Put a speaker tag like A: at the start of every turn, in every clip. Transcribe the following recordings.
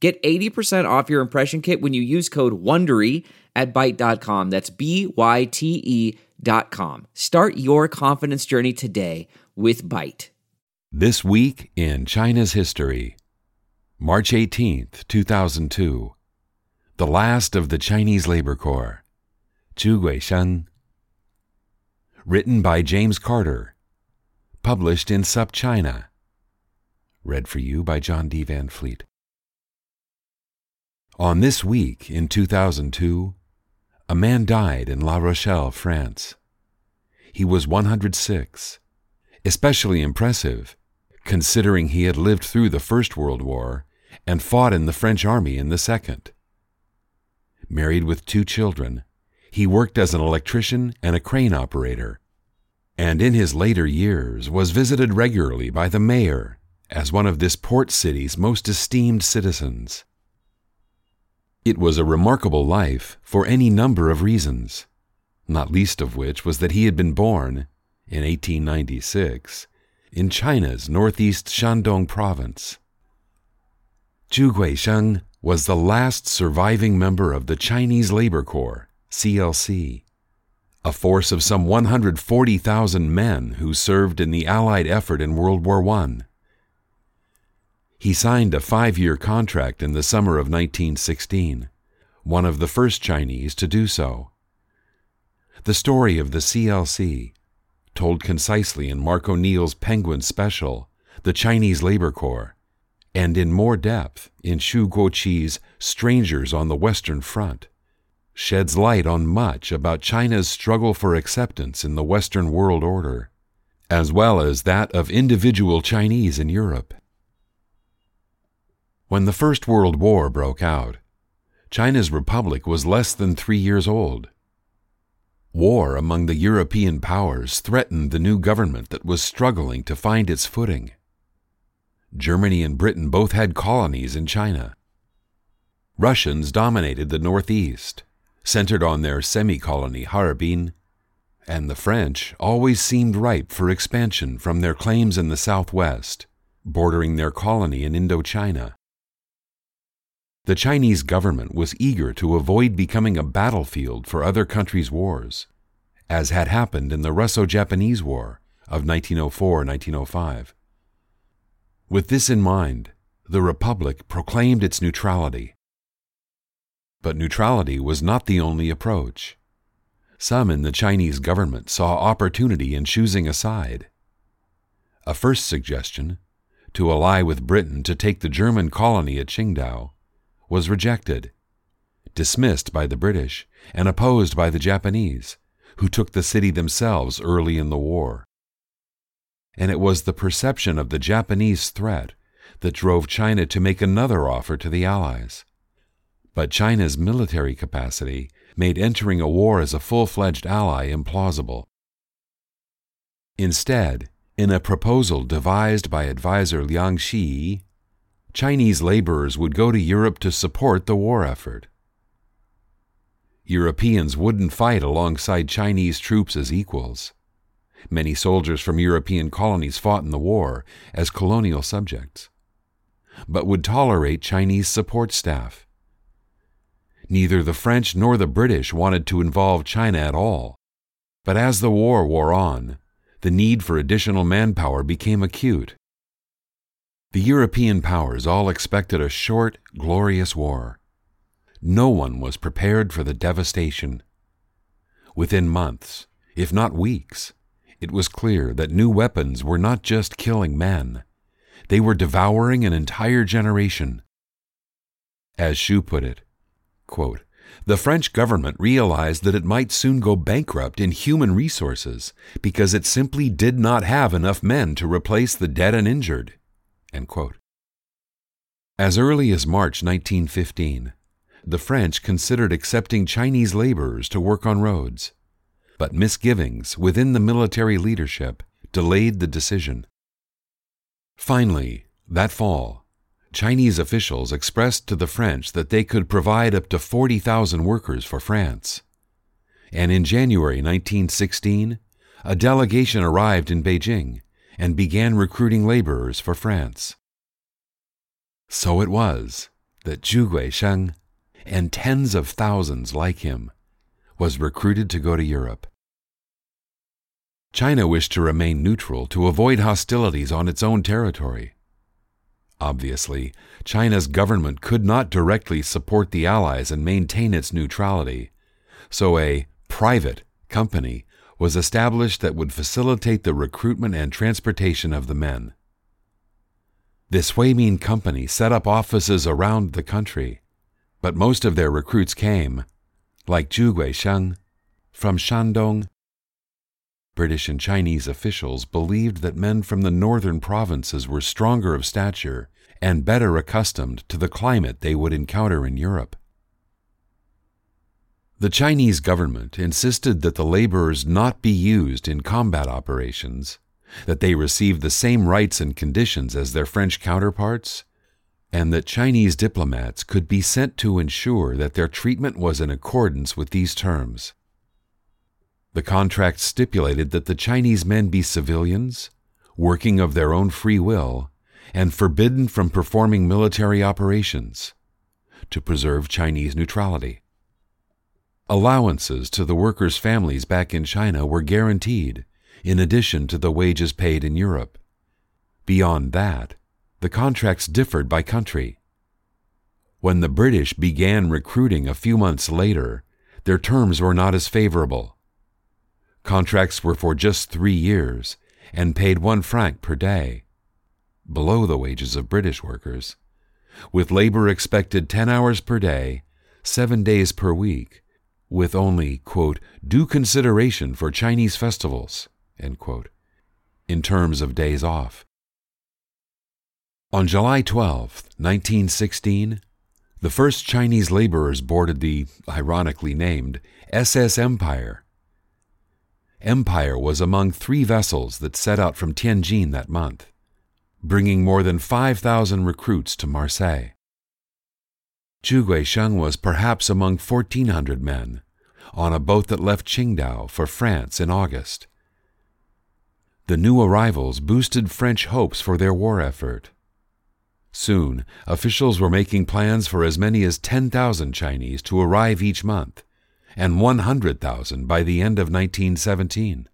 A: Get 80% off your impression kit when you use code WONDERY at Byte.com. That's B-Y-T-E dot com. Start your confidence journey today with Byte.
B: This week in China's history. March 18th, 2002. The last of the Chinese Labor Corps. Zhu Guisheng. Written by James Carter. Published in SupChina. Read for you by John D. Van Fleet. On this week in 2002, a man died in La Rochelle, France. He was 106, especially impressive considering he had lived through the First World War and fought in the French army in the Second. Married with two children, he worked as an electrician and a crane operator, and in his later years was visited regularly by the mayor as one of this port city's most esteemed citizens. It was a remarkable life for any number of reasons, not least of which was that he had been born, in 1896, in China's northeast Shandong province. Zhu Guisheng was the last surviving member of the Chinese Labor Corps, CLC, a force of some 140,000 men who served in the Allied effort in World War I. He signed a five year contract in the summer of 1916, one of the first Chinese to do so. The story of the CLC, told concisely in Mark O'Neill's Penguin special, The Chinese Labor Corps, and in more depth in Xu Guoqi's Strangers on the Western Front, sheds light on much about China's struggle for acceptance in the Western world order, as well as that of individual Chinese in Europe. When the First World War broke out, China's republic was less than three years old. War among the European powers threatened the new government that was struggling to find its footing. Germany and Britain both had colonies in China. Russians dominated the Northeast, centered on their semi colony Harbin, and the French always seemed ripe for expansion from their claims in the Southwest, bordering their colony in Indochina. The Chinese government was eager to avoid becoming a battlefield for other countries' wars, as had happened in the Russo Japanese War of 1904 1905. With this in mind, the Republic proclaimed its neutrality. But neutrality was not the only approach. Some in the Chinese government saw opportunity in choosing a side. A first suggestion, to ally with Britain to take the German colony at Qingdao, was rejected, dismissed by the British, and opposed by the Japanese, who took the city themselves early in the war. And it was the perception of the Japanese threat that drove China to make another offer to the Allies. But China's military capacity made entering a war as a full fledged ally implausible. Instead, in a proposal devised by advisor Liang Shiyi, Chinese laborers would go to Europe to support the war effort. Europeans wouldn't fight alongside Chinese troops as equals. Many soldiers from European colonies fought in the war as colonial subjects, but would tolerate Chinese support staff. Neither the French nor the British wanted to involve China at all, but as the war wore on, the need for additional manpower became acute. The European powers all expected a short, glorious war. No one was prepared for the devastation. Within months, if not weeks, it was clear that new weapons were not just killing men, they were devouring an entire generation. As Xu put it, quote, the French government realized that it might soon go bankrupt in human resources because it simply did not have enough men to replace the dead and injured. As early as March 1915, the French considered accepting Chinese laborers to work on roads, but misgivings within the military leadership delayed the decision. Finally, that fall, Chinese officials expressed to the French that they could provide up to 40,000 workers for France. And in January 1916, a delegation arrived in Beijing and began recruiting laborers for France. So it was that Zhu Guisheng, and tens of thousands like him, was recruited to go to Europe. China wished to remain neutral to avoid hostilities on its own territory. Obviously, China's government could not directly support the Allies and maintain its neutrality, so a private company was established that would facilitate the recruitment and transportation of the men. This Huimin company set up offices around the country, but most of their recruits came, like Zhu Guisheng, from Shandong. British and Chinese officials believed that men from the northern provinces were stronger of stature and better accustomed to the climate they would encounter in Europe. The Chinese government insisted that the laborers not be used in combat operations, that they receive the same rights and conditions as their French counterparts, and that Chinese diplomats could be sent to ensure that their treatment was in accordance with these terms. The contract stipulated that the Chinese men be civilians, working of their own free will, and forbidden from performing military operations to preserve Chinese neutrality. Allowances to the workers' families back in China were guaranteed, in addition to the wages paid in Europe. Beyond that, the contracts differed by country. When the British began recruiting a few months later, their terms were not as favorable. Contracts were for just three years and paid one franc per day, below the wages of British workers, with labor expected 10 hours per day, seven days per week, with only, quote, due consideration for Chinese festivals, quote, in terms of days off. On July 12, 1916, the first Chinese laborers boarded the, ironically named, SS Empire. Empire was among three vessels that set out from Tianjin that month, bringing more than 5,000 recruits to Marseille. Zhu Guisheng was perhaps among 1,400 men on a boat that left Qingdao for France in August. The new arrivals boosted French hopes for their war effort. Soon, officials were making plans for as many as 10,000 Chinese to arrive each month, and 100,000 by the end of 1917.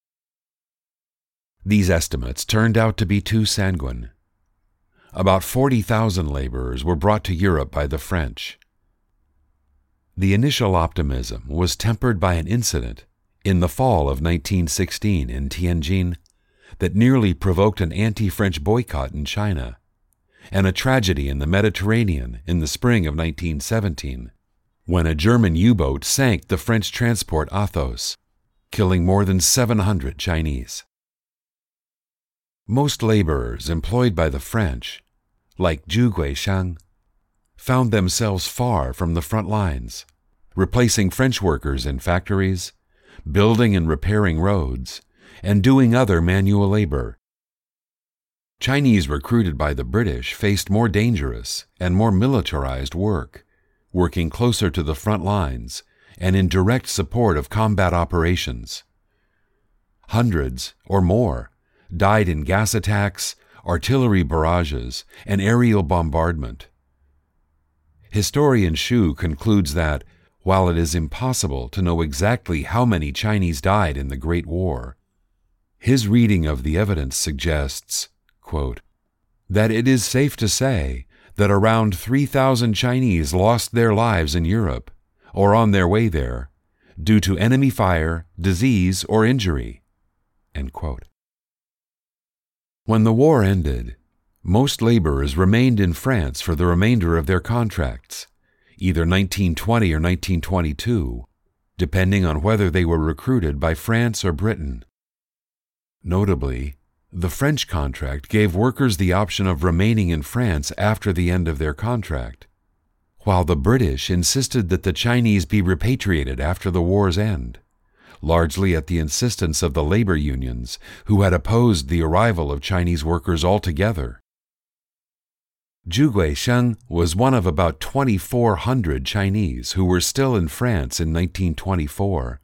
B: These estimates turned out to be too sanguine about 40,000 laborers were brought to Europe by the French. The initial optimism was tempered by an incident in the fall of 1916 in Tianjin that nearly provoked an anti French boycott in China, and a tragedy in the Mediterranean in the spring of 1917 when a German U boat sank the French transport Athos, killing more than 700 Chinese. Most laborers employed by the French like Zhu Guisheng, found themselves far from the front lines, replacing French workers in factories, building and repairing roads, and doing other manual labor. Chinese recruited by the British faced more dangerous and more militarized work, working closer to the front lines and in direct support of combat operations. Hundreds or more died in gas attacks artillery barrages, and aerial bombardment. Historian Xu concludes that, while it is impossible to know exactly how many Chinese died in the Great War, his reading of the evidence suggests, quote, that it is safe to say that around 3,000 Chinese lost their lives in Europe, or on their way there, due to enemy fire, disease, or injury. When the war ended, most laborers remained in France for the remainder of their contracts, either 1920 or 1922, depending on whether they were recruited by France or Britain. Notably, the French contract gave workers the option of remaining in France after the end of their contract, while the British insisted that the Chinese be repatriated after the war's end, largely at the insistence of the labor unions who had opposed the arrival of Chinese workers altogether. Zhu Guisheng was one of about 2,400 Chinese who were still in France in 1924,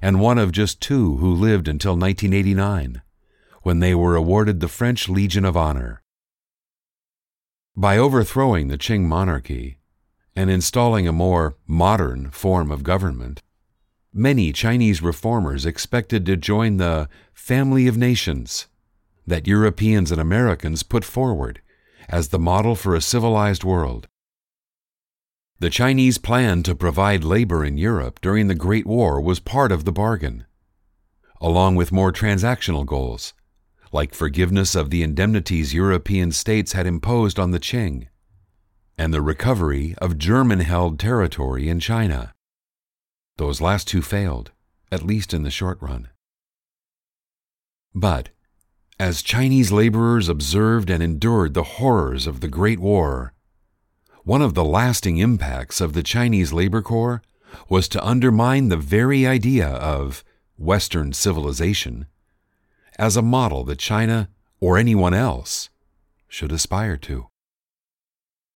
B: and one of just two who lived until 1989, when they were awarded the French Legion of Honor. By overthrowing the Qing monarchy and installing a more modern form of government, many Chinese reformers expected to join the family of nations that Europeans and Americans put forward as the model for a civilized world. The Chinese plan to provide labor in Europe during the Great War was part of the bargain, along with more transactional goals, like forgiveness of the indemnities European states had imposed on the Qing, and the recovery of German held territory in China. Those last two failed, at least in the short run. But as Chinese laborers observed and endured the horrors of the Great War. One of the lasting impacts of the Chinese Labor Corps was to undermine the very idea of Western civilization as a model that China or anyone else should aspire to.